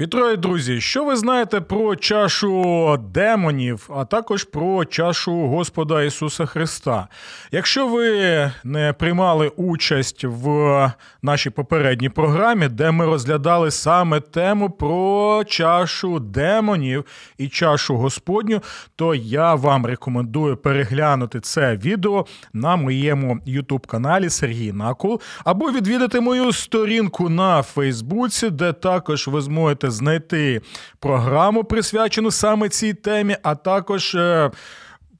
Вітаю, друзі! Що ви знаєте про чашу демонів, а також про чашу Господа Ісуса Христа? Якщо ви не приймали участь в нашій попередній програмі, де ми розглядали саме тему про чашу демонів і чашу Господню, то я вам рекомендую переглянути це відео на моєму youtube каналі Сергій Накул, або відвідати мою сторінку на Фейсбуці, де також ви зможете знайти програму, присвячену саме цій темі, а також. Е,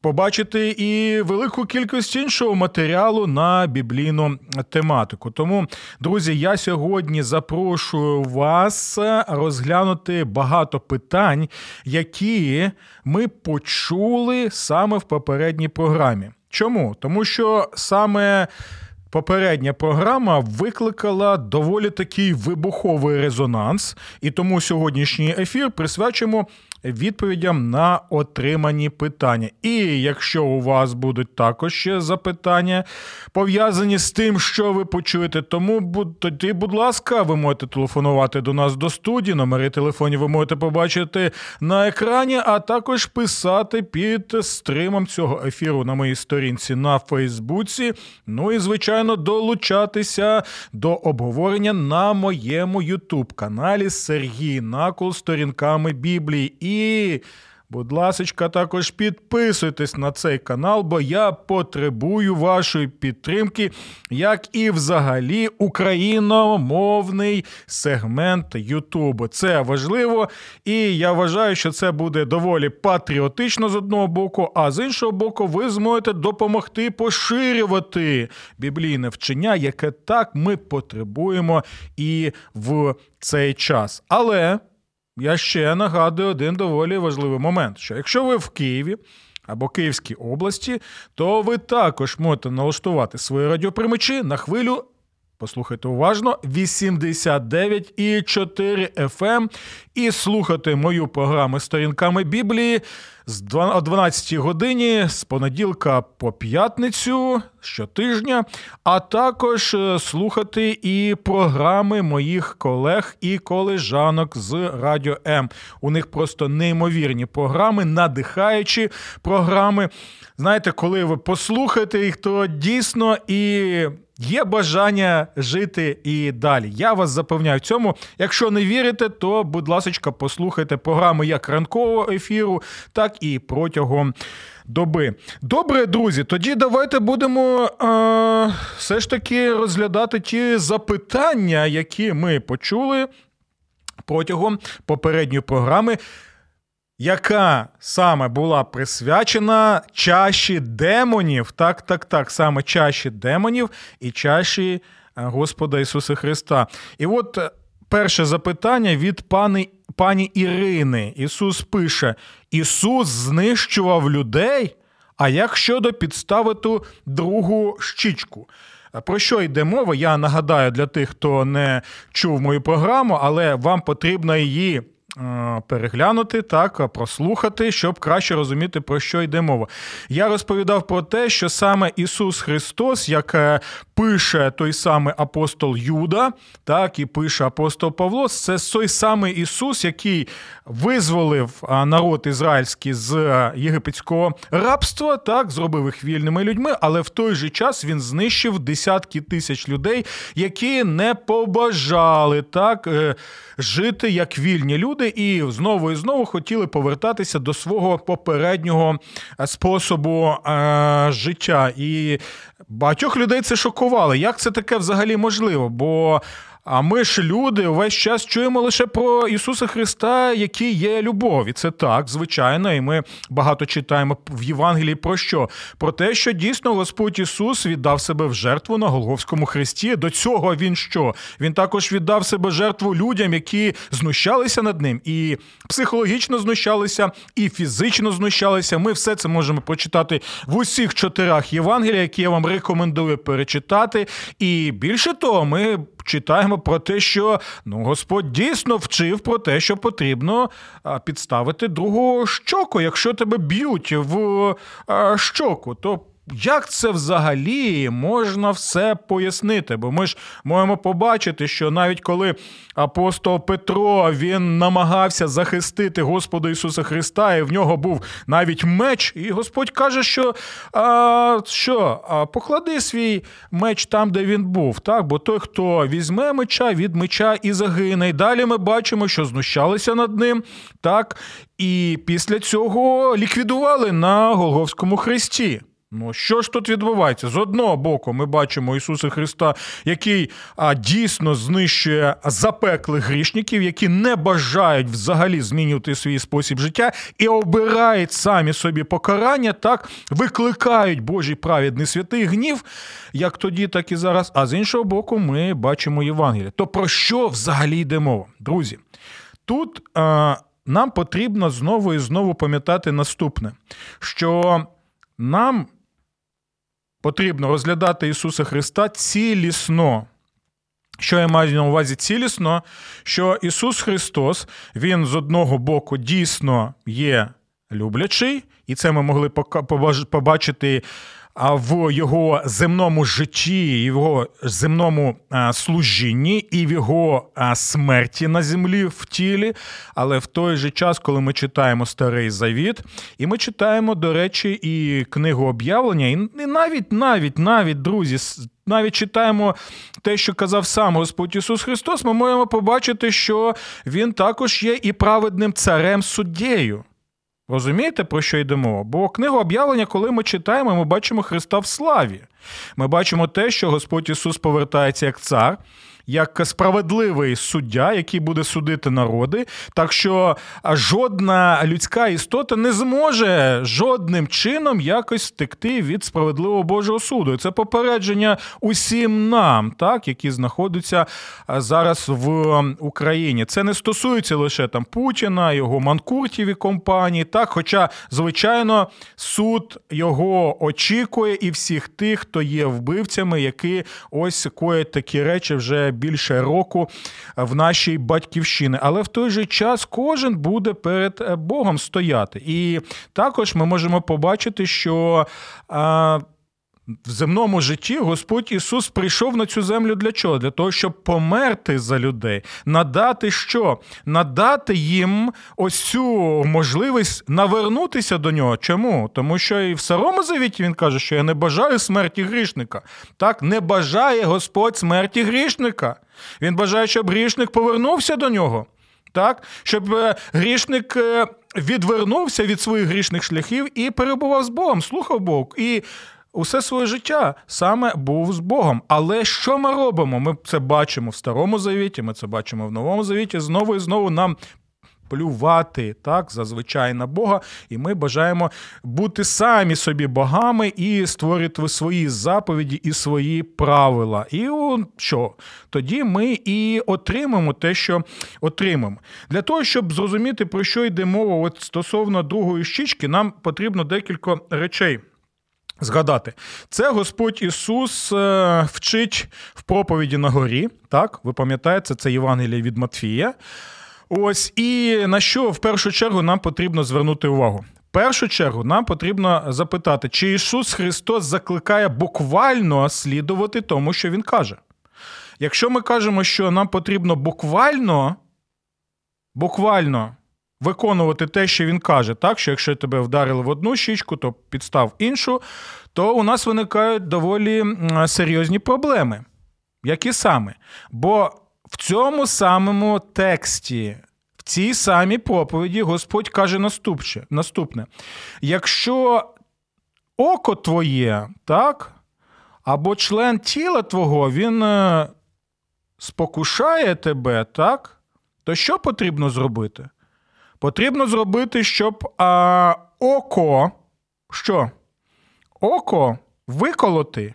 побачити і велику кількість іншого матеріалу на біблійну тематику. Тому, друзі, я сьогодні запрошую вас розглянути багато питань, які ми почули саме в попередній програмі. Чому? Тому що саме Попередня програма викликала доволі такий вибуховий резонанс, і тому сьогоднішній ефір присвячимо відповідям на отримані питання. І якщо у вас будуть також ще запитання пов'язані з тим, що ви почуєте, тому тоді, будь ласка, ви можете телефонувати до нас до студії. Номери телефонів ви можете побачити на екрані, а також писати під стримом цього ефіру на моїй сторінці на Фейсбуці. Ну і звичайно, долучатися до обговорення на моєму Ютуб каналі Сергій Накол сторінками Біблії. І, будь ласка, також підписуйтесь на цей канал, бо я потребую вашої підтримки, як і взагалі україномовний сегмент Ютубу. Це важливо, і я вважаю, що це буде доволі патріотично з одного боку, а з іншого боку, ви зможете допомогти поширювати біблійне вчення, яке так ми потребуємо і в цей час. Але я ще нагадую один доволі важливий момент: що якщо ви в Києві або Київській області, то ви також можете налаштувати свої радіоприймачі на хвилю. Послухайте уважно, 89,4 FM і слухати мою програму сторінками Біблії о 12 годині з понеділка по п'ятницю щотижня, а також е, слухати і програми моїх колег і колежанок з Радіо М. У них просто неймовірні програми, надихаючі програми. Знаєте, коли ви послухаєте їх, то дійсно і. Є бажання жити і далі. Я вас запевняю в цьому. Якщо не вірите, то, будь ласка, послухайте програми як ранкового ефіру, так і протягом доби. Добре, друзі, тоді давайте будемо е, все ж таки розглядати ті запитання, які ми почули протягом попередньої програми. Яка саме була присвячена чаші демонів, так, так, так, саме чаші демонів і чаші е, Господа Ісуса Христа. І от е, перше запитання від пани, пані Ірини. Ісус пише: Ісус знищував людей. А як щодо підставити другу щічку? Про що йде мова? Я нагадаю для тих, хто не чув мою програму, але вам потрібно її Е, переглянути, так, прослухати, щоб краще розуміти, про що йде мова. Я розповідав про те, що саме Ісус Христос, як е, пише той самий апостол Юда, так і пише апостол Павло, це той самий Ісус, який визволив народ ізраїльський з е, єгипетського рабства, так, зробив їх вільними людьми, але в той же час він знищив десятки тисяч людей, які не побажали так жити як вільні люди, і знову і знову хотіли повертатися до свого попереднього е, способу е, життя. І багатьох людей це шокувало. Як це таке взагалі можливо? Бо А ми ж люди увесь час чуємо лише про Ісуса Христа, який є любов. І це так, звичайно, і ми багато читаємо в Євангелії про що? Про те, що дійсно Господь Ісус віддав себе в жертву на Голговському хресті. До цього він що? Він також віддав себе жертву людям, які знущалися над ним, і психологічно знущалися, і фізично знущалися. Ми все це можемо прочитати в усіх чотирах Євангеліях, які я вам рекомендую перечитати. І більше того, ми читаємо про те, що ну Господь дійсно вчив про те, що потрібно підставити другу щоку, якщо тебе б'ють в щоку, то як це взагалі можна все пояснити? Бо ми ж можемо побачити, що навіть коли апостол Петро він намагався захистити Господа Ісуса Христа, і в нього був навіть меч, і Господь каже, що а, що, а, поклади свій меч там, де він був, так? бо той, хто візьме меча від меча і загине. І далі ми бачимо, що знущалися над ним, так, і після цього ліквідували на Голговському хресті. Ну, що ж тут відбувається? З одного боку, ми бачимо Ісуса Христа, який а, дійсно знищує запеклих грішників, які не бажають взагалі змінювати свій спосіб життя і обирають самі собі покарання, так викликають Божий праведний святий гнів, як тоді, так і зараз. А з іншого боку, ми бачимо Євангеліє. То про що взагалі йде мова? Друзі? Тут а, нам потрібно знову і знову пам'ятати наступне, що нам потрібно розглядати Ісуса Христа цілісно. Що я маю на увазі цілісно, що Ісус Христос, Він з одного боку дійсно є люблячий, і це ми могли побачити в його земному житті, його земному служінні, і в його смерті на землі в тілі. Але в той же час, коли ми читаємо Старий Завіт, і ми читаємо, до речі, і книгу об'явлення, і навіть, навіть, навіть, друзі, навіть читаємо те, що казав сам Господь Ісус Христос, ми можемо побачити, що Він також є і праведним царем суддєю. Розумієте, про що йдемо? Бо книгу об'явлення, коли ми читаємо, ми бачимо Христа в славі. Ми бачимо те, що Господь Ісус повертається як цар, як справедливий суддя, який буде судити народи. Так що жодна людська істота не зможе жодним чином якось втекти від справедливого Божого суду. І це попередження усім нам, так, які знаходяться зараз в Україні. Це не стосується лише там Путіна, його манкуртів і компанії. Так, хоча, звичайно, суд його очікує і всіх тих, хто є вбивцями, які ось коять такі речі вже більше року в нашій батьківщині. Але в той же час кожен буде перед е, Богом стояти. І також ми можемо побачити, що. В земному житті Господь Ісус прийшов на цю землю для чого? Для того, щоб померти за людей, надати що? Надати їм ось цю можливість навернутися до нього. Чому? Тому що і в Старому Завіті він каже, що я не бажаю смерті грішника. Так, не бажає Господь смерті грішника. Він бажає, щоб грішник повернувся до нього. Так, щоб е, грішник е, відвернувся від своїх грішних шляхів і перебував з Богом, слухав Бог. І усе своє життя саме був з Богом. Але що ми робимо? Ми це бачимо в Старому Завіті, ми це бачимо в Новому Завіті. Знову і знову нам. Плювати так зазвичай на Бога, і ми бажаємо бути самі собі богами і створити свої заповіді і свої правила. І що? Тоді ми і отримаємо те, що отримаємо. Для того, щоб зрозуміти, про що йде мова от стосовно другої щічки, нам потрібно декілька речей. Згадати, це Господь Ісус е, вчить в проповіді на горі. Так, ви пам'ятаєте, це Євангеліє від Матфія. Ось і на що в першу чергу нам потрібно звернути увагу. В першу чергу нам потрібно запитати, чи Ісус Христос закликає буквально слідувати тому, що Він каже. Якщо ми кажемо, що нам потрібно буквально, буквально виконувати те, що він каже, так що якщо тебе вдарили в одну щічку, то підстав іншу, то у нас виникають доволі серйозні проблеми. Які саме? Бо в цьому самому тексті, в цій самій проповіді, Господь каже наступне: наступне: якщо око твоє, так, або член тіла твого, він е, спокушає тебе, так? То що потрібно зробити? Потрібно зробити, щоб а, око, що? Око виколоти.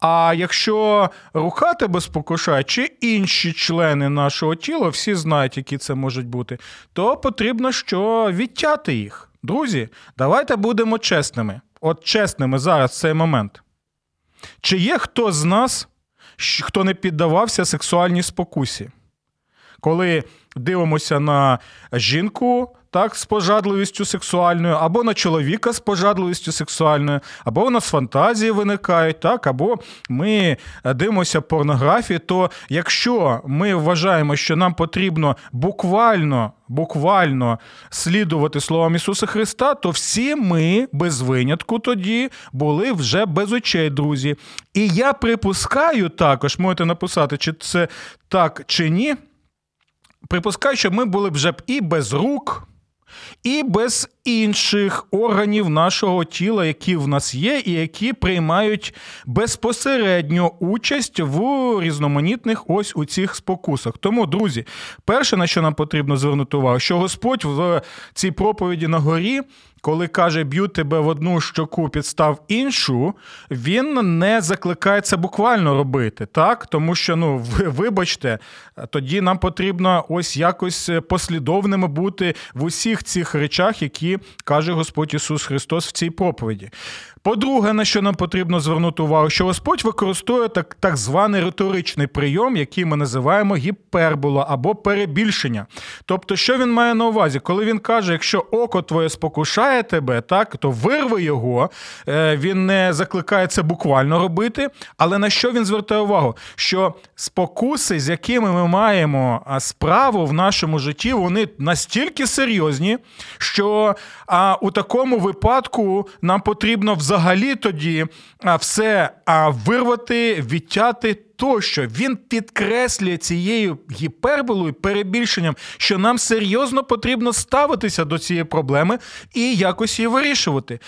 А якщо рука тебе спокушає, чи інші члени нашого тіла, всі знають, які це можуть бути, то потрібно що відтяти їх. Друзі, давайте будемо чесними. От чесними зараз цей момент. Чи є хто з нас, хто не піддавався сексуальній спокусі? Коли дивимося на жінку, так, з пожадливістю сексуальною, або на чоловіка з пожадливістю сексуальною, або у нас фантазії виникають, так, або ми дивимося порнографію, то якщо ми вважаємо, що нам потрібно буквально буквально слідувати словам Ісуса Христа, то всі ми без винятку тоді були вже без очей, друзі. І я припускаю також, можете написати, чи це так чи ні. Припускаю, що ми були б вже б і без рук, і без інших органів нашого тіла, які в нас є, і які приймають безпосередньо участь в різноманітних ось у цих спокусах. Тому, друзі, перше, на що нам потрібно звернути увагу, що Господь в цій проповіді на горі коли каже, б'ю тебе в одну щоку, підстав іншу, він не закликає це буквально робити, так? Тому що, ну, ви, вибачте, тоді нам потрібно ось якось послідовними бути в усіх цих речах, які каже Господь Ісус Христос в цій проповіді. По-друге, на що нам потрібно звернути увагу, що Господь використовує так так званий риторичний прийом, який ми називаємо гіпербола або перебільшення. Тобто, що він має на увазі, коли він каже, якщо око твоє спокушає тебе, так то вирви його, е, він не закликає це буквально робити. Але на що він звертає увагу? Що спокуси, з якими ми маємо справу в нашому житті, вони настільки серйозні, що а, у такому випадку нам потрібно взагалі взагалі тоді все вирвати, відтяти. Тощо він підкреслює цією гіперболою, перебільшенням, що нам серйозно потрібно ставитися до цієї проблеми і якось її вирішувати.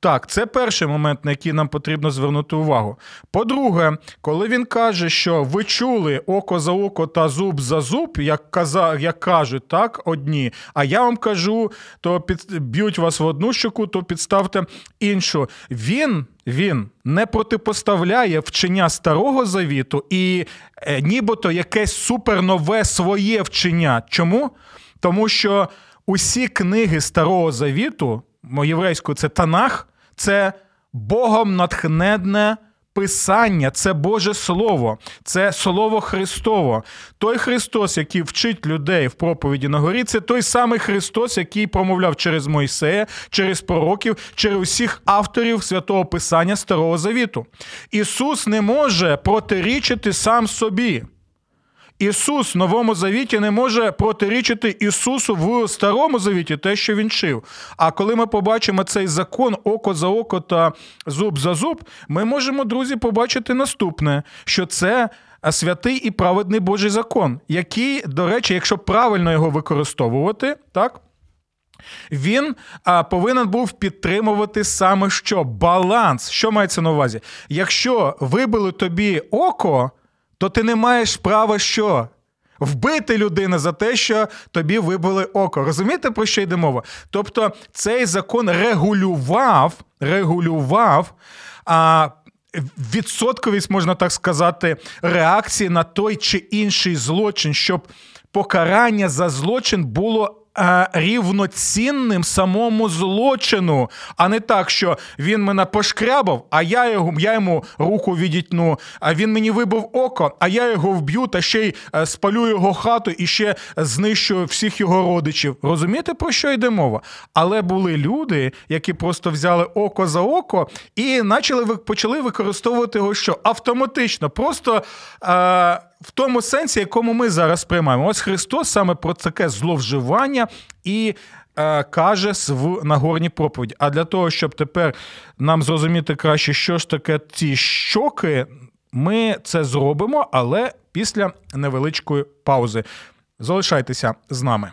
Так, це перший момент, на який нам потрібно звернути увагу. По-друге, коли він каже, що ви чули око за око та зуб за зуб, як каза, як кажуть, так, одні, а я вам кажу, то під, б'ють вас в одну щоку, то підставте іншу. Він. Він не протипоставляє вчення старого завіту і е, нібито якесь супернове своє вчення. Чому? Тому що усі книги старого завіту єврейською це Танах, це Богом натхненне Писання, це Боже Слово, це Слово Христово. Той Христос, який вчить людей в проповіді на горі, це той самий Христос, який промовляв через Мойсея, через пророків, через усіх авторів святого Писання Старого Завіту. Ісус не може протирічити сам собі. Ісус в Новому Завіті не може протирічити Ісусу в Старому Завіті те, що він чив. А коли ми побачимо цей закон око за око та зуб за зуб, ми можемо, друзі, побачити наступне: що це. Святий і праведний Божий закон, який, до речі, якщо правильно його використовувати, так, він а, повинен був підтримувати саме що? Баланс. Що мається на увазі? Якщо вибили тобі око, то ти не маєш права що? Вбити людину за те, що тобі вибили око. Розумієте, про що йде мова? Тобто цей закон регулював, регулював а, відсотковість, можна так сказати, реакції на той чи інший злочин, щоб покарання за злочин було рівноцінним самому злочину, а не так, що він мене пошкрябав, а я його я йому руку відітну, а він мені вибив око, а я його вб'ю та ще й е, спалю його хату і ще знищую всіх його родичів. Розумієте, про що йде мова? Але були люди, які просто взяли око за око і почали використовувати його що автоматично, просто. Е- в тому сенсі, якому ми зараз приймаємо. Ось Христос саме про таке зловживання і е, каже в Нагорній проповіді. А для того, щоб тепер нам зрозуміти краще, що ж таке ці щоки, ми це зробимо, але після невеличкої паузи. Залишайтеся з нами.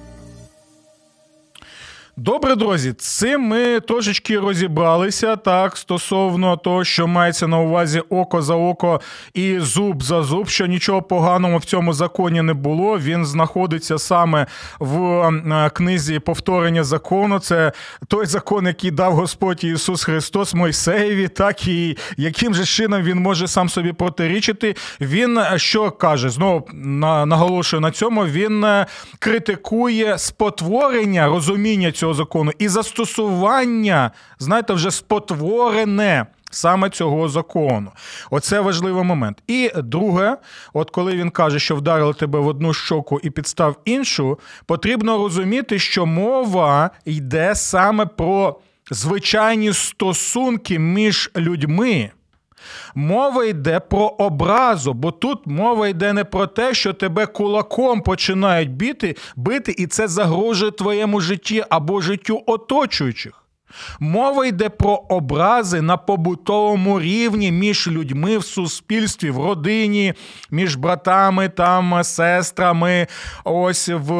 Добре, друзі, цим ми трошечки розібралися так стосовно того, що мається на увазі око за око і зуб за зуб, що нічого поганого в цьому законі не було. Він знаходиться саме в е, книзі повторення закону. Це той закон, який дав Господь Ісус Христос Мойсеєві, так і яким же чином він може сам собі протирічити. Він е, що каже? Знову наголошую на цьому. Він е, критикує спотворення розуміння цього закону і застосування, знаєте, вже спотворене. Саме цього закону. Оце важливий момент. І друге, от коли він каже, що вдарили тебе в одну щоку і підстав іншу, потрібно розуміти, що мова йде саме про звичайні стосунки між людьми. Мова йде про образу, бо тут мова йде не про те, що тебе кулаком починають бити, бити, і це загрожує твоєму житті або життю оточуючих. Мова йде про образи на побутовому рівні між людьми в суспільстві, в родині, між братами, там, сестрами, ось в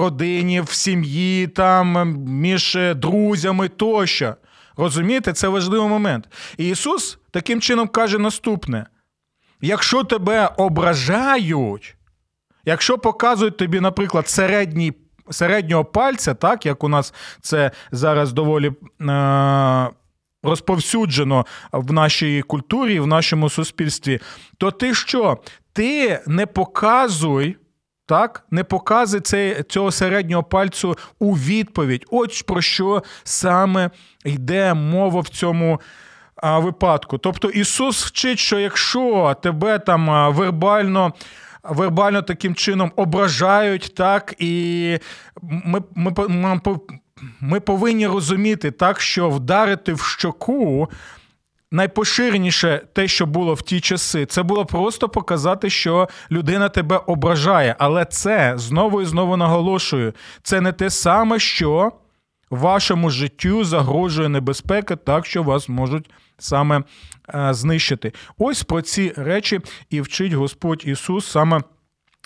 родині, в сім'ї, там, між друзями тощо. Розумієте, це важливий момент. І Ісус таким чином каже наступне: якщо тебе ображають, якщо показують тобі, наприклад, середній. Середнього пальця, так як у нас це зараз доволі е, розповсюджено в нашій культурі, в нашому суспільстві, то ти що? Ти не показуй так, не показує цей, цього середнього пальцю у відповідь. От про що саме йде мова в цьому випадку. Тобто Ісус вчить, що якщо тебе там вербально. Вербально таким чином ображають, так, і ми, ми, ми повинні розуміти, так, що вдарити в щоку найпоширеніше те, що було в ті часи, це було просто показати, що людина тебе ображає. Але це знову і знову наголошую: це не те саме, що вашому життю загрожує небезпека, так що вас можуть саме е, знищити. Ось про ці речі і вчить Господь Ісус саме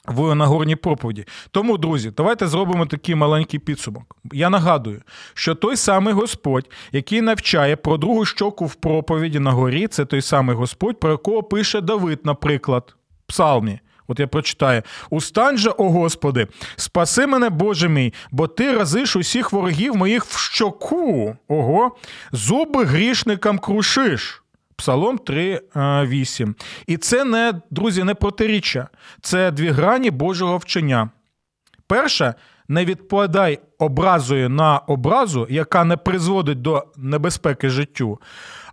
в Нагорній проповіді. Тому, друзі, давайте зробимо такий маленький підсумок. Я нагадую, що той самий Господь, який навчає про другу щоку в проповіді на горі, це той самий Господь, про якого пише Давид, наприклад, в Псалмі. От я прочитаю: Устань же, о Господи, спаси мене, Боже мій, бо ти разиш усіх ворогів моїх в щоку. Ого, зуби грішникам крушиш. Псалом 3,8. Е, І це не, друзі, не протиріччя. Це дві грані Божого вчення. Перше, не відповідай образою на образу, яка не призводить до небезпеки життю.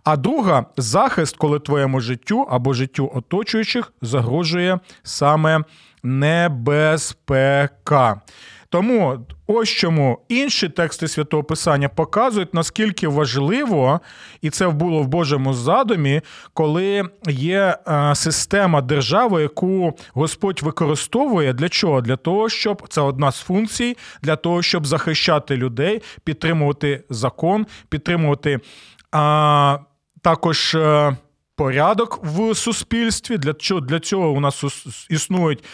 А друга захист, коли твоєму життю або життю оточуючих загрожує саме небезпека. Тому ось чому інші тексти святого Писання показують, наскільки важливо, і це було в Божому задумі, коли є е, система держави, яку Господь використовує для чого? Для того, щоб це одна з функцій, для того, щоб захищати людей, підтримувати закон, підтримувати а, також. Е, порядок в суспільстві для чого для цього у нас існують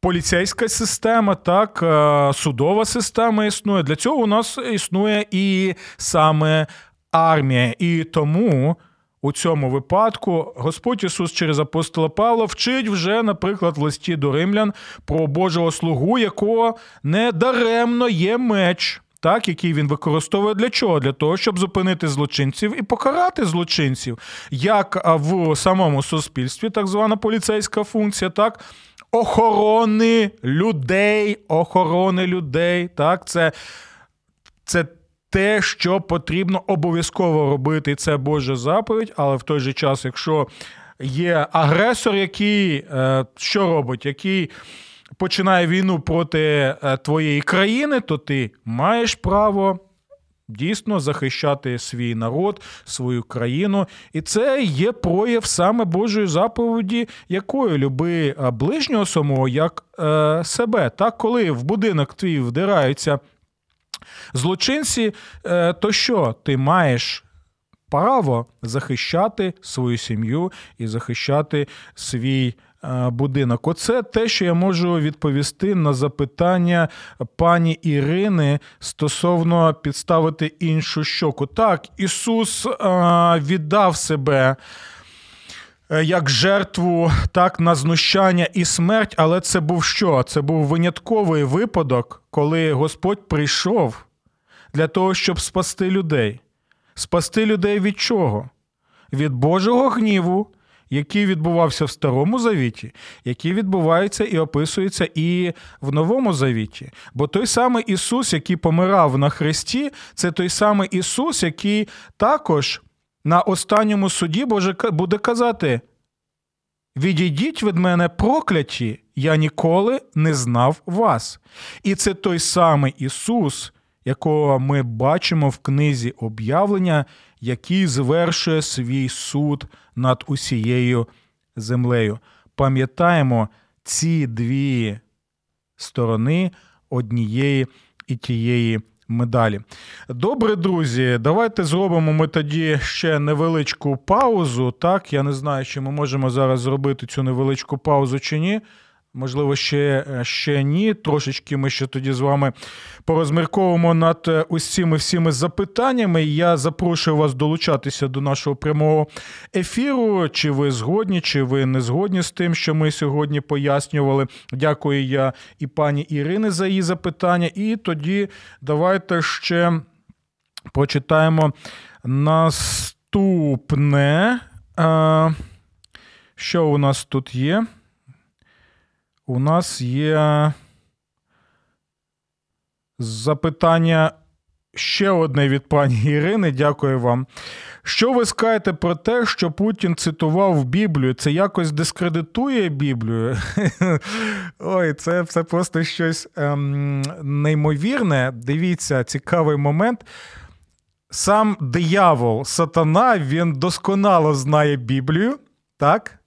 поліцейська система, так, е, судова система існує. Для цього у нас існує і саме армія. І тому. У цьому випадку Господь Ісус через апостола Павла вчить вже, наприклад, в листі до римлян про Божого слугу, якого недаремно є меч, так, який він використовує для чого? Для того, щоб зупинити злочинців і покарати злочинців, як в самому суспільстві, так звана поліцейська функція, так охорони людей, охорони людей. Так, це, це те, що потрібно обов'язково робити. Це Божа заповідь, але в той же час, якщо є агресор, який е, що робить, який. Починає війну проти е, твоєї країни, то ти маєш право дійсно захищати свій народ, свою країну. І це є прояв саме Божої заповіді, якою люби ближнього самого як е, себе. Так, коли в будинок твій вдираються злочинці, е, то що ти маєш? Право захищати свою сім'ю і захищати свій Е, будинок. Оце те, що я можу відповісти на запитання пані Ірини стосовно підставити іншу щоку. Так, Ісус е, віддав себе. Е, як жертву так на знущання і смерть, але це був що? Це був винятковий випадок, коли Господь прийшов для того, щоб спасти людей. Спасти людей від чого? Від Божого гніву, який відбувався в Старому Завіті, який відбувається і описується і в Новому Завіті. Бо той самий Ісус, який помирав на Христі, це той самий Ісус, який також на останньому суді буде казати: Відійдіть від мене прокляті, я ніколи не знав вас. І це той самий Ісус, якого ми бачимо в книзі об'явлення, який звершує свій суд над усією землею. Пам'ятаємо ці дві сторони однієї і тієї медалі. Добре, друзі, давайте зробимо ми тоді ще невеличку паузу. Так, я не знаю, чи ми можемо зараз зробити цю невеличку паузу чи ні. Можливо, ще е, ще ні. Трошечки ми ще тоді з вами порозмірковуємо над е, усіми всіми запитаннями. Я запрошую вас долучатися до нашого прямого ефіру. Чи ви згодні, чи ви не згодні з тим, що ми сьогодні пояснювали. Дякую я і пані Ірини за її запитання. І тоді давайте ще прочитаємо наступне. Що у нас тут є? У нас є запитання ще одне від пані Ірини. Дякую вам. Що ви скажете про те, що Путін цитував Біблію? Це якось дискредитує Біблію? Ой, це це просто щось ем, неймовірне. Дивіться, цікавий момент. Сам диявол, сатана, він досконало знає Біблію, так?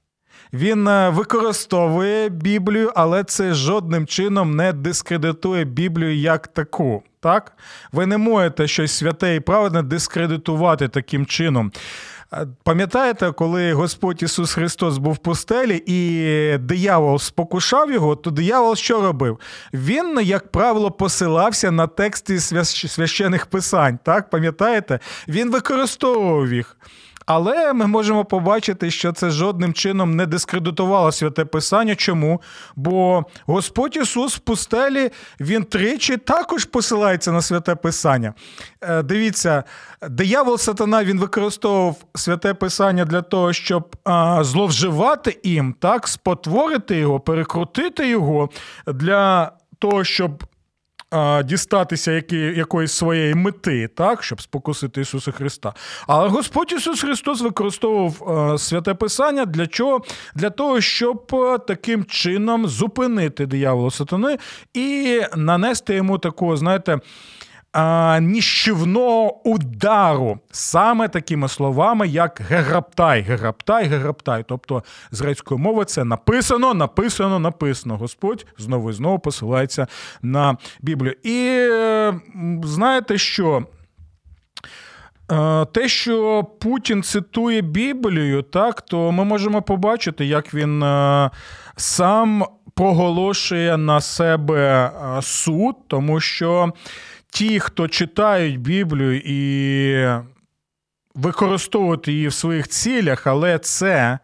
Він е, використовує Біблію, але це жодним чином не дискредитує Біблію як таку. Так? Ви не можете щось святе і праведне дискредитувати таким чином. Е, пам'ятаєте, коли Господь Ісус Христос був в пустелі і диявол спокушав його, то диявол що робив? Він, як правило, посилався на тексти священих писань. Так, пам'ятаєте? Він використовував їх. Але ми можемо побачити, що це жодним чином не дискредитувало святе Писання. Чому? Бо Господь Ісус в пустелі він тричі також посилається на святе Писання. Е, дивіться, диявол сатана він використовував святе Писання для того, щоб зловживати їм, так, спотворити його, перекрутити його для того, щоб дістатися які, якоїсь своєї мети, так, щоб спокусити Ісуса Христа. Але Господь Ісус Христос використовував святе Писання для чого? Для того, щоб таким чином зупинити диявола сатани і нанести йому такого, знаєте, ніщівного удару саме такими словами, як геграптай, геграптай, геграптай. Тобто з грецької мови це написано, написано, написано. Господь знову і знову посилається на Біблію. І знаєте що? Е, те, що Путін цитує Біблію, так, то ми можемо побачити, як він е, сам проголошує на себе е, суд, тому що ті, хто читають Біблію і використовують її в своїх цілях, але це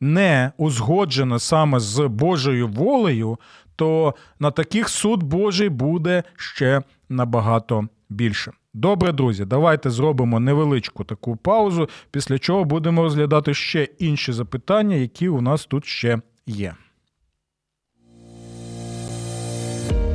не узгоджено саме з Божою волею, то на таких суд Божий буде ще набагато більше. Добре, друзі, давайте зробимо невеличку таку паузу, після чого будемо розглядати ще інші запитання, які у нас тут ще є.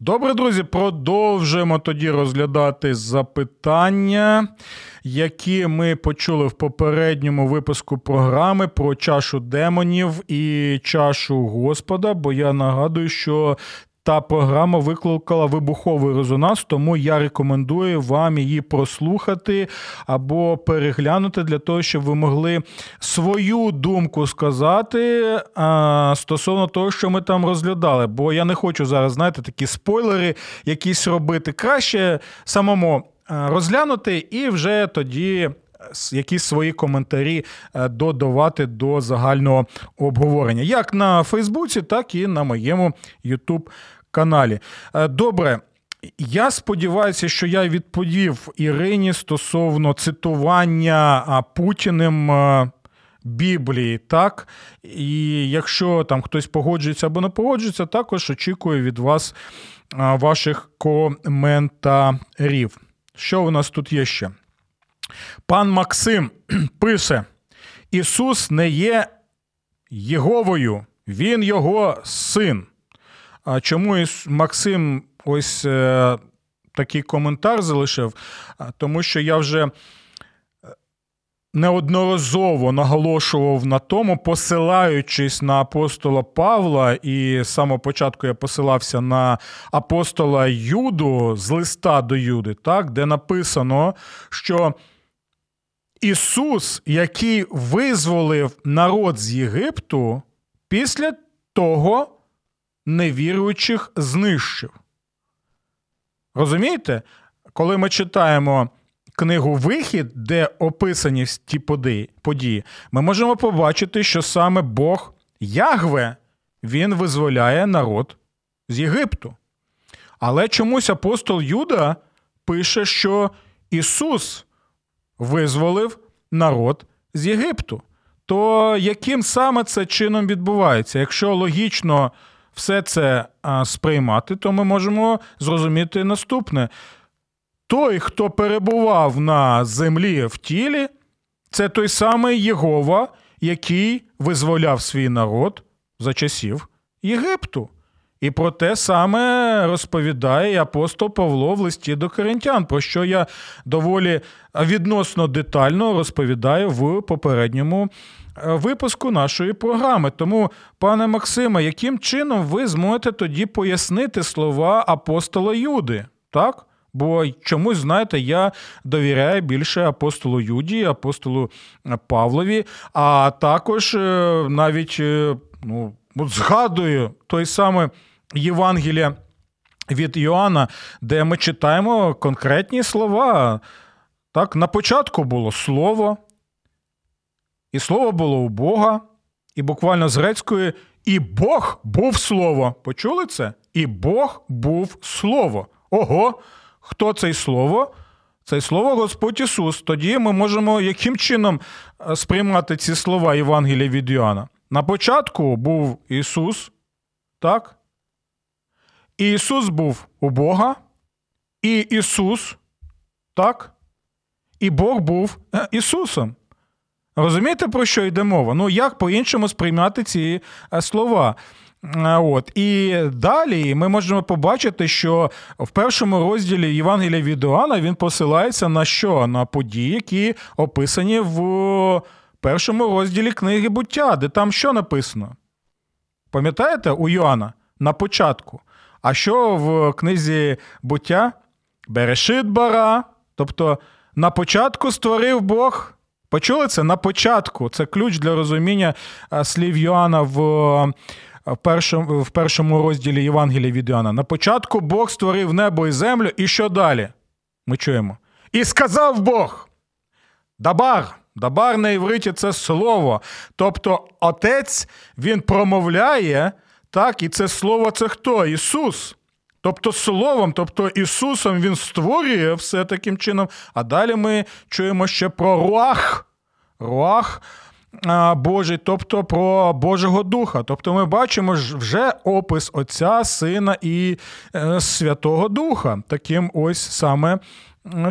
Добре, друзі, продовжуємо тоді розглядати запитання, які ми почули в попередньому випуску програми про чашу демонів і чашу Господа. Бо я нагадую, що та програма викликала вибуховий резонанс, тому я рекомендую вам її прослухати або переглянути для того, щоб ви могли свою думку сказати а, стосовно того, що ми там розглядали. Бо я не хочу зараз, знаєте, такі спойлери якісь робити. Краще самому розглянути і вже тоді. Якісь свої коментарі додавати до загального обговорення, як на Фейсбуці, так і на моєму Ютуб каналі. Е, добре. Я сподіваюся, що я відповів Ірині стосовно цитування Путіним е, Біблії, так? І якщо там хтось погоджується або не погоджується, також очікую від вас е, ваших коментарів. Що у нас тут є ще? Пан Максим пише: Ісус не є Єговою, Він його син. А чому Максим ось е, такий коментар залишив? Тому що я вже е, неодноразово наголошував на тому, посилаючись на апостола Павла, і з самого початку я посилався на апостола Юду з листа до Юди, так, де написано, що Ісус, який визволив народ з Єгипту, після того невіруючих знищив. Розумієте? Коли ми читаємо книгу Вихід, де описані ті події, ми можемо побачити, що саме Бог Ягве він визволяє народ з Єгипту. Але чомусь апостол Юда пише, що Ісус визволив народ з Єгипту. То яким саме це чином відбувається? Якщо логічно все це сприймати, то ми можемо зрозуміти наступне: той, хто перебував на землі в тілі, це той самий Єгова, який визволяв свій народ за часів Єгипту. І про те саме розповідає апостол Павло в листі до коринтян, про що я доволі відносно детально розповідаю в попередньому випуску нашої програми. Тому, пане Максиме, яким чином ви зможете тоді пояснити слова апостола Юди? Так? Бо чомусь, знаєте, я довіряю більше апостолу Юді, апостолу е, Павлові, а також е, навіть ну, згадую той самий Євангелія від Йоанна, де ми читаємо конкретні слова. Так, на початку було слово. І слово було у Бога, і буквально з грецької, і Бог був слово. Почули це? І Бог був слово. Ого! Хто цей слово? Це слово Господь Ісус. Тоді ми можемо яким чином е, сприймати ці слова Євангелія від Йоанна? На початку був Ісус, так? І Ісус був у Бога, і Ісус, так? І Бог був е, Ісусом. Розумієте, про що йде мова? Ну, як по-іншому сприймати ці е, слова? Е, от і далі ми можемо побачити, що в першому розділі Євангелія від Іоанна він посилається на що? На події, які описані в першому розділі книги буття, де там що написано? Пам'ятаєте у Йоанна на початку? А що в книзі буття? Берешит бара, тобто на початку створив Бог. Почули це на початку. Це ключ для розуміння е, слів Йоанна в в першому в першому розділі Євангелія від Йоанна. На початку Бог створив небо і землю, і що далі? Ми чуємо. І сказав Бог. Дабар. Дабар на івриті це слово. Тобто Отець Він промовляє, так, і це слово це хто? Ісус. Тобто Словом, тобто Ісусом Він створює все таким чином. А далі ми чуємо ще про руах, руах Божий, тобто про Божого Духа. Тобто ми бачимо вже опис Отця, Сина і е, Святого Духа. Таким ось саме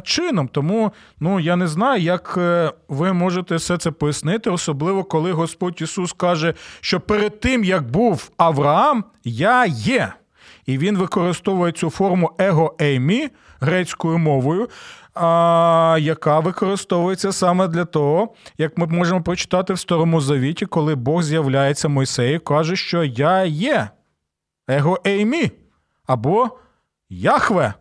чином. Тому ну, я не знаю, як е, ви можете все це пояснити, особливо коли Господь Ісус каже, що перед тим, як був Авраам, я є. І він використовує цю форму его еймі грецькою мовою, а, яка використовується саме для того, як ми можемо прочитати в Старому Завіті, коли Бог з'являється Мойсею, каже, що я є. Его еймі. Або Яхве.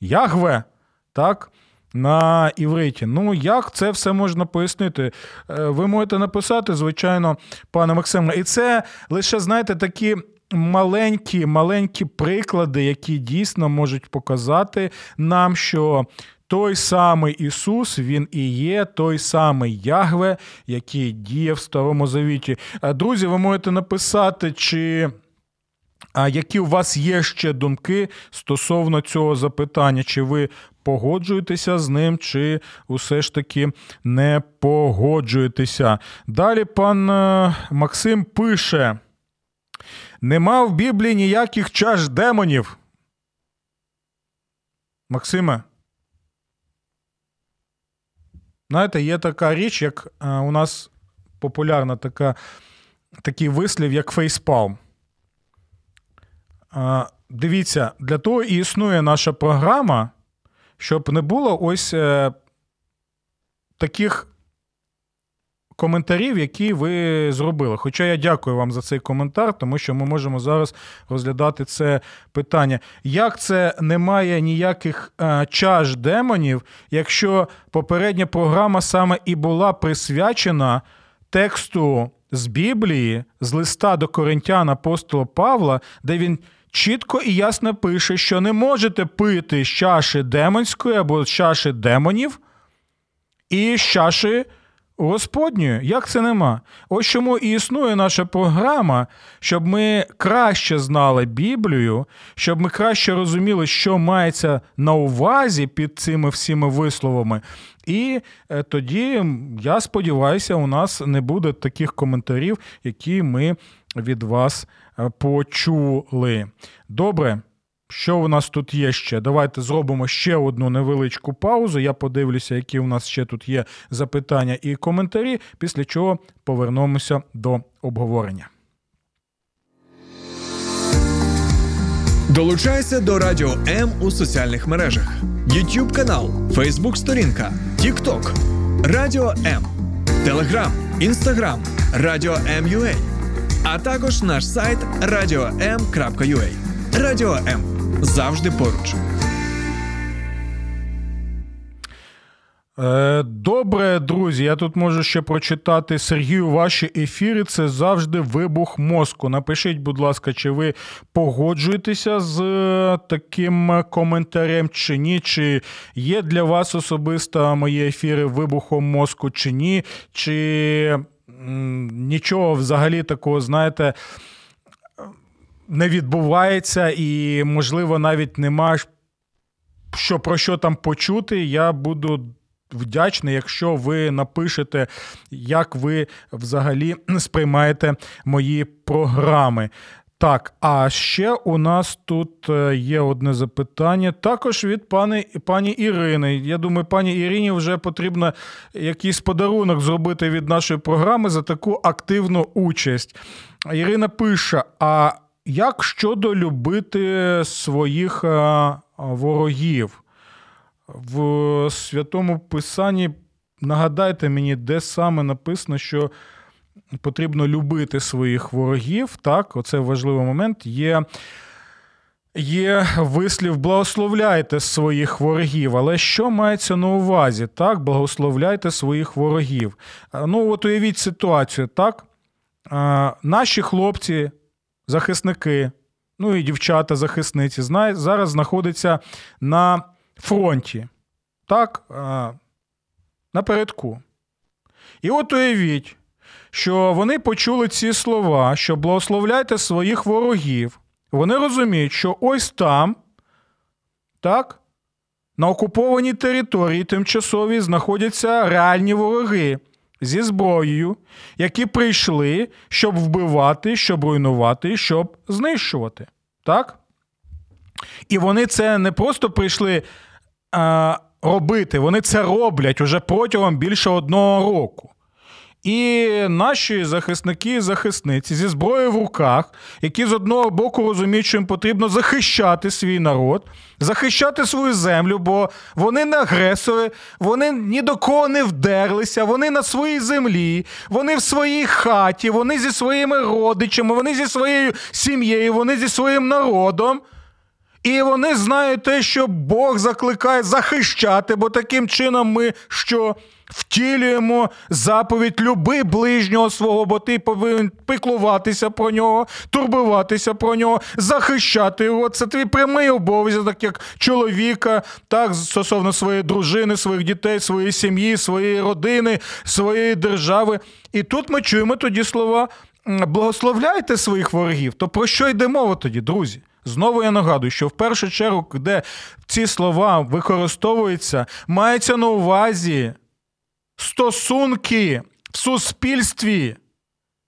Ягве. Так? На івриті. Ну, як це все можна пояснити? Е, ви можете написати, звичайно, пане Максиме. І це лише, знаєте, такі маленькі, маленькі приклади, які дійсно можуть показати нам, що. Той самий Ісус, Він і є той самий Ягве, який діє в Старому Завіті. Е, друзі, ви можете написати, чи які у вас є ще думки стосовно цього запитання? Чи ви погоджуєтеся з ним, чи усе ж таки не погоджуєтеся? Далі пан е, Максим пише: нема в Біблії ніяких чаш демонів. Максиме. Знаєте, є така річ, як е, у нас популярна така, такий вислів, як фейспалм. Дивіться, для того і існує наша програма, щоб не було ось е, таких коментарів, які ви зробили. Хоча я дякую вам за цей коментар, тому що ми можемо зараз розглядати це питання. Як це немає ніяких е, чаш демонів, якщо попередня програма саме і була присвячена тексту з Біблії, з листа до коринтян апостола Павла, де він чітко і ясно пише, що не можете пити з чаші демонської або з чаші демонів і з чаші Господньої. Як це нема? Ось чому і існує наша програма, щоб ми краще знали Біблію, щоб ми краще розуміли, що мається на увазі під цими всіми висловами. І е, тоді, я сподіваюся, у нас не буде таких коментарів, які ми від вас Е, почули. Добре. Що у нас тут є ще? Давайте зробимо ще одну невеличку паузу. Я подивлюся, які у нас ще тут є запитання і коментарі, після чого повернемося до обговорення. Долучайся до Радіо М у соціальних мережах: YouTube канал, Facebook сторінка, TikTok, Радіо М, Телеграм, Інстаграм, Радіо М.Ю.А а також наш сайт radio.m.ua. Радіо М завжди поруч. Е, добре, друзі. Я тут можу ще прочитати Сергію ваші ефіри. Це завжди вибух мозку. Напишіть, будь ласка, чи ви погоджуєтеся з е, таким коментарем чи ні? Чи є для вас особисто мої ефіри вибухом мозку, чи ні? Чи нічого взагалі такого, знаєте, не відбувається, і, можливо, навіть нема що про що там почути. Я буду. Вдячний, якщо ви напишете, як ви взагалі сприймаєте мої програми. Так, а ще у нас тут е, є одне запитання. Також від пані пані Ірини. Я думаю, пані Ірині вже потрібно якийсь подарунок зробити від нашої програми за таку активну участь. Ірина пише: а як щодо любити своїх е, ворогів? В святому Писанні нагадайте мені, де саме написано, що потрібно любити своїх ворогів. Так, оце важливий момент. Є. Є вислів благословляйте своїх ворогів, але що мається на увазі? Так, благословляйте своїх ворогів. Ну, от уявіть ситуацію, так? Наші хлопці, захисники, ну і дівчата-захисниці, зараз знаходяться на фронті, так, напередку. І от уявіть, що вони почули ці слова, що благословляйте своїх ворогів. Вони розуміють, що ось там, так, на окупованій території тимчасовій знаходяться реальні вороги зі зброєю, які прийшли, щоб вбивати, щоб руйнувати, щоб знищувати. Так? І вони це не просто прийшли а, робити. Вони це роблять уже протягом більше одного року. І наші захисники і захисниці зі зброєю в руках, які з одного боку розуміють, що їм потрібно захищати свій народ, захищати свою землю, бо вони не агресори, вони ні до кого не вдерлися, вони на своїй землі, вони в своїй хаті, вони зі своїми родичами, вони зі своєю сім'єю, вони зі своїм народом. І вони знають те, що Бог закликає захищати, бо таким чином ми що втілюємо заповідь люби ближнього свого, бо ти повинен піклуватися про нього, турбуватися про нього, захищати його. Це твій прямий обов'язок, так як чоловіка, так стосовно своєї дружини, своїх дітей, своєї сім'ї, своєї родини, своєї держави. І тут ми чуємо тоді слова. Благословляйте своїх ворогів. То про що йде мова тоді, друзі? Знову я нагадую, що в першу чергу, де ці слова використовуються, мається на увазі стосунки в суспільстві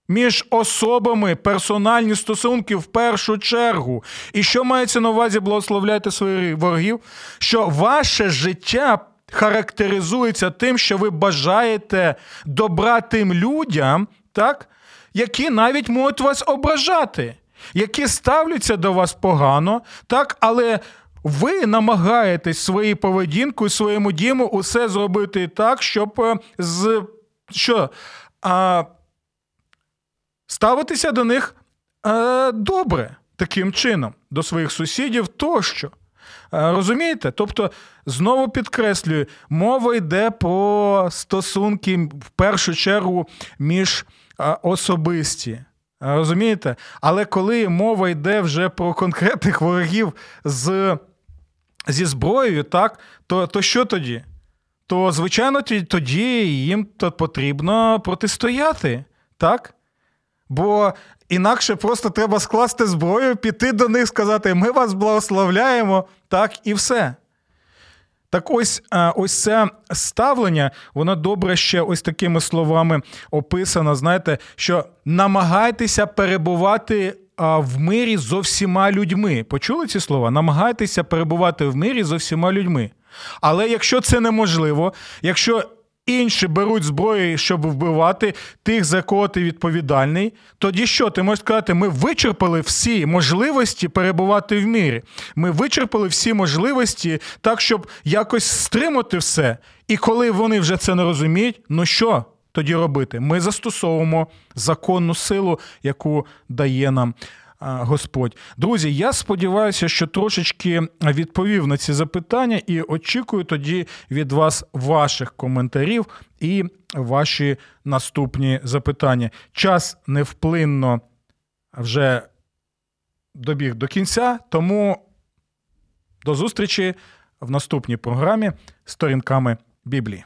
між особами, персональні стосунки в першу чергу. І що мається на увазі благословляйте своїх ворогів? Що ваше життя характеризується тим, що ви бажаєте добра тим людям, так, які навіть можуть вас ображати які ставляться до вас погано, так, але ви намагаєтесь своєю поведінкою, своєму діму усе зробити так, щоб е, з що, а, ставитися до них а, е, добре таким чином, до своїх сусідів тощо. Е, розумієте? Тобто, знову підкреслюю, мова йде про стосунки в першу чергу між особисті. Розумієте? Але коли мова йде вже про конкретних ворогів з, зі зброєю, так, то, то що тоді? То, звичайно, тоді їм потрібно протистояти, так? Бо інакше просто треба скласти зброю, піти до них, сказати: ми вас благословляємо, так, і все. Так ось ось це ставлення, воно добре ще ось такими словами описано. Знаєте, що намагайтеся перебувати в мирі зо всіма людьми. Почули ці слова? Намагайтеся перебувати в мирі зо всіма людьми. Але якщо це неможливо, якщо інші беруть зброю, щоб вбивати тих, за кого ти відповідальний. Тоді що? Ти можеш сказати, ми вичерпали всі можливості перебувати в мірі. Ми вичерпали всі можливості так, щоб якось стримати все. І коли вони вже це не розуміють, ну що? Тоді робити? Ми застосовуємо законну силу, яку дає нам Господь. Друзі, я сподіваюся, що трошечки відповів на ці запитання і очікую тоді від вас ваших коментарів і ваші наступні запитання. Час невплинно вже добіг до кінця, тому до зустрічі в наступній програмі сторінками Біблії.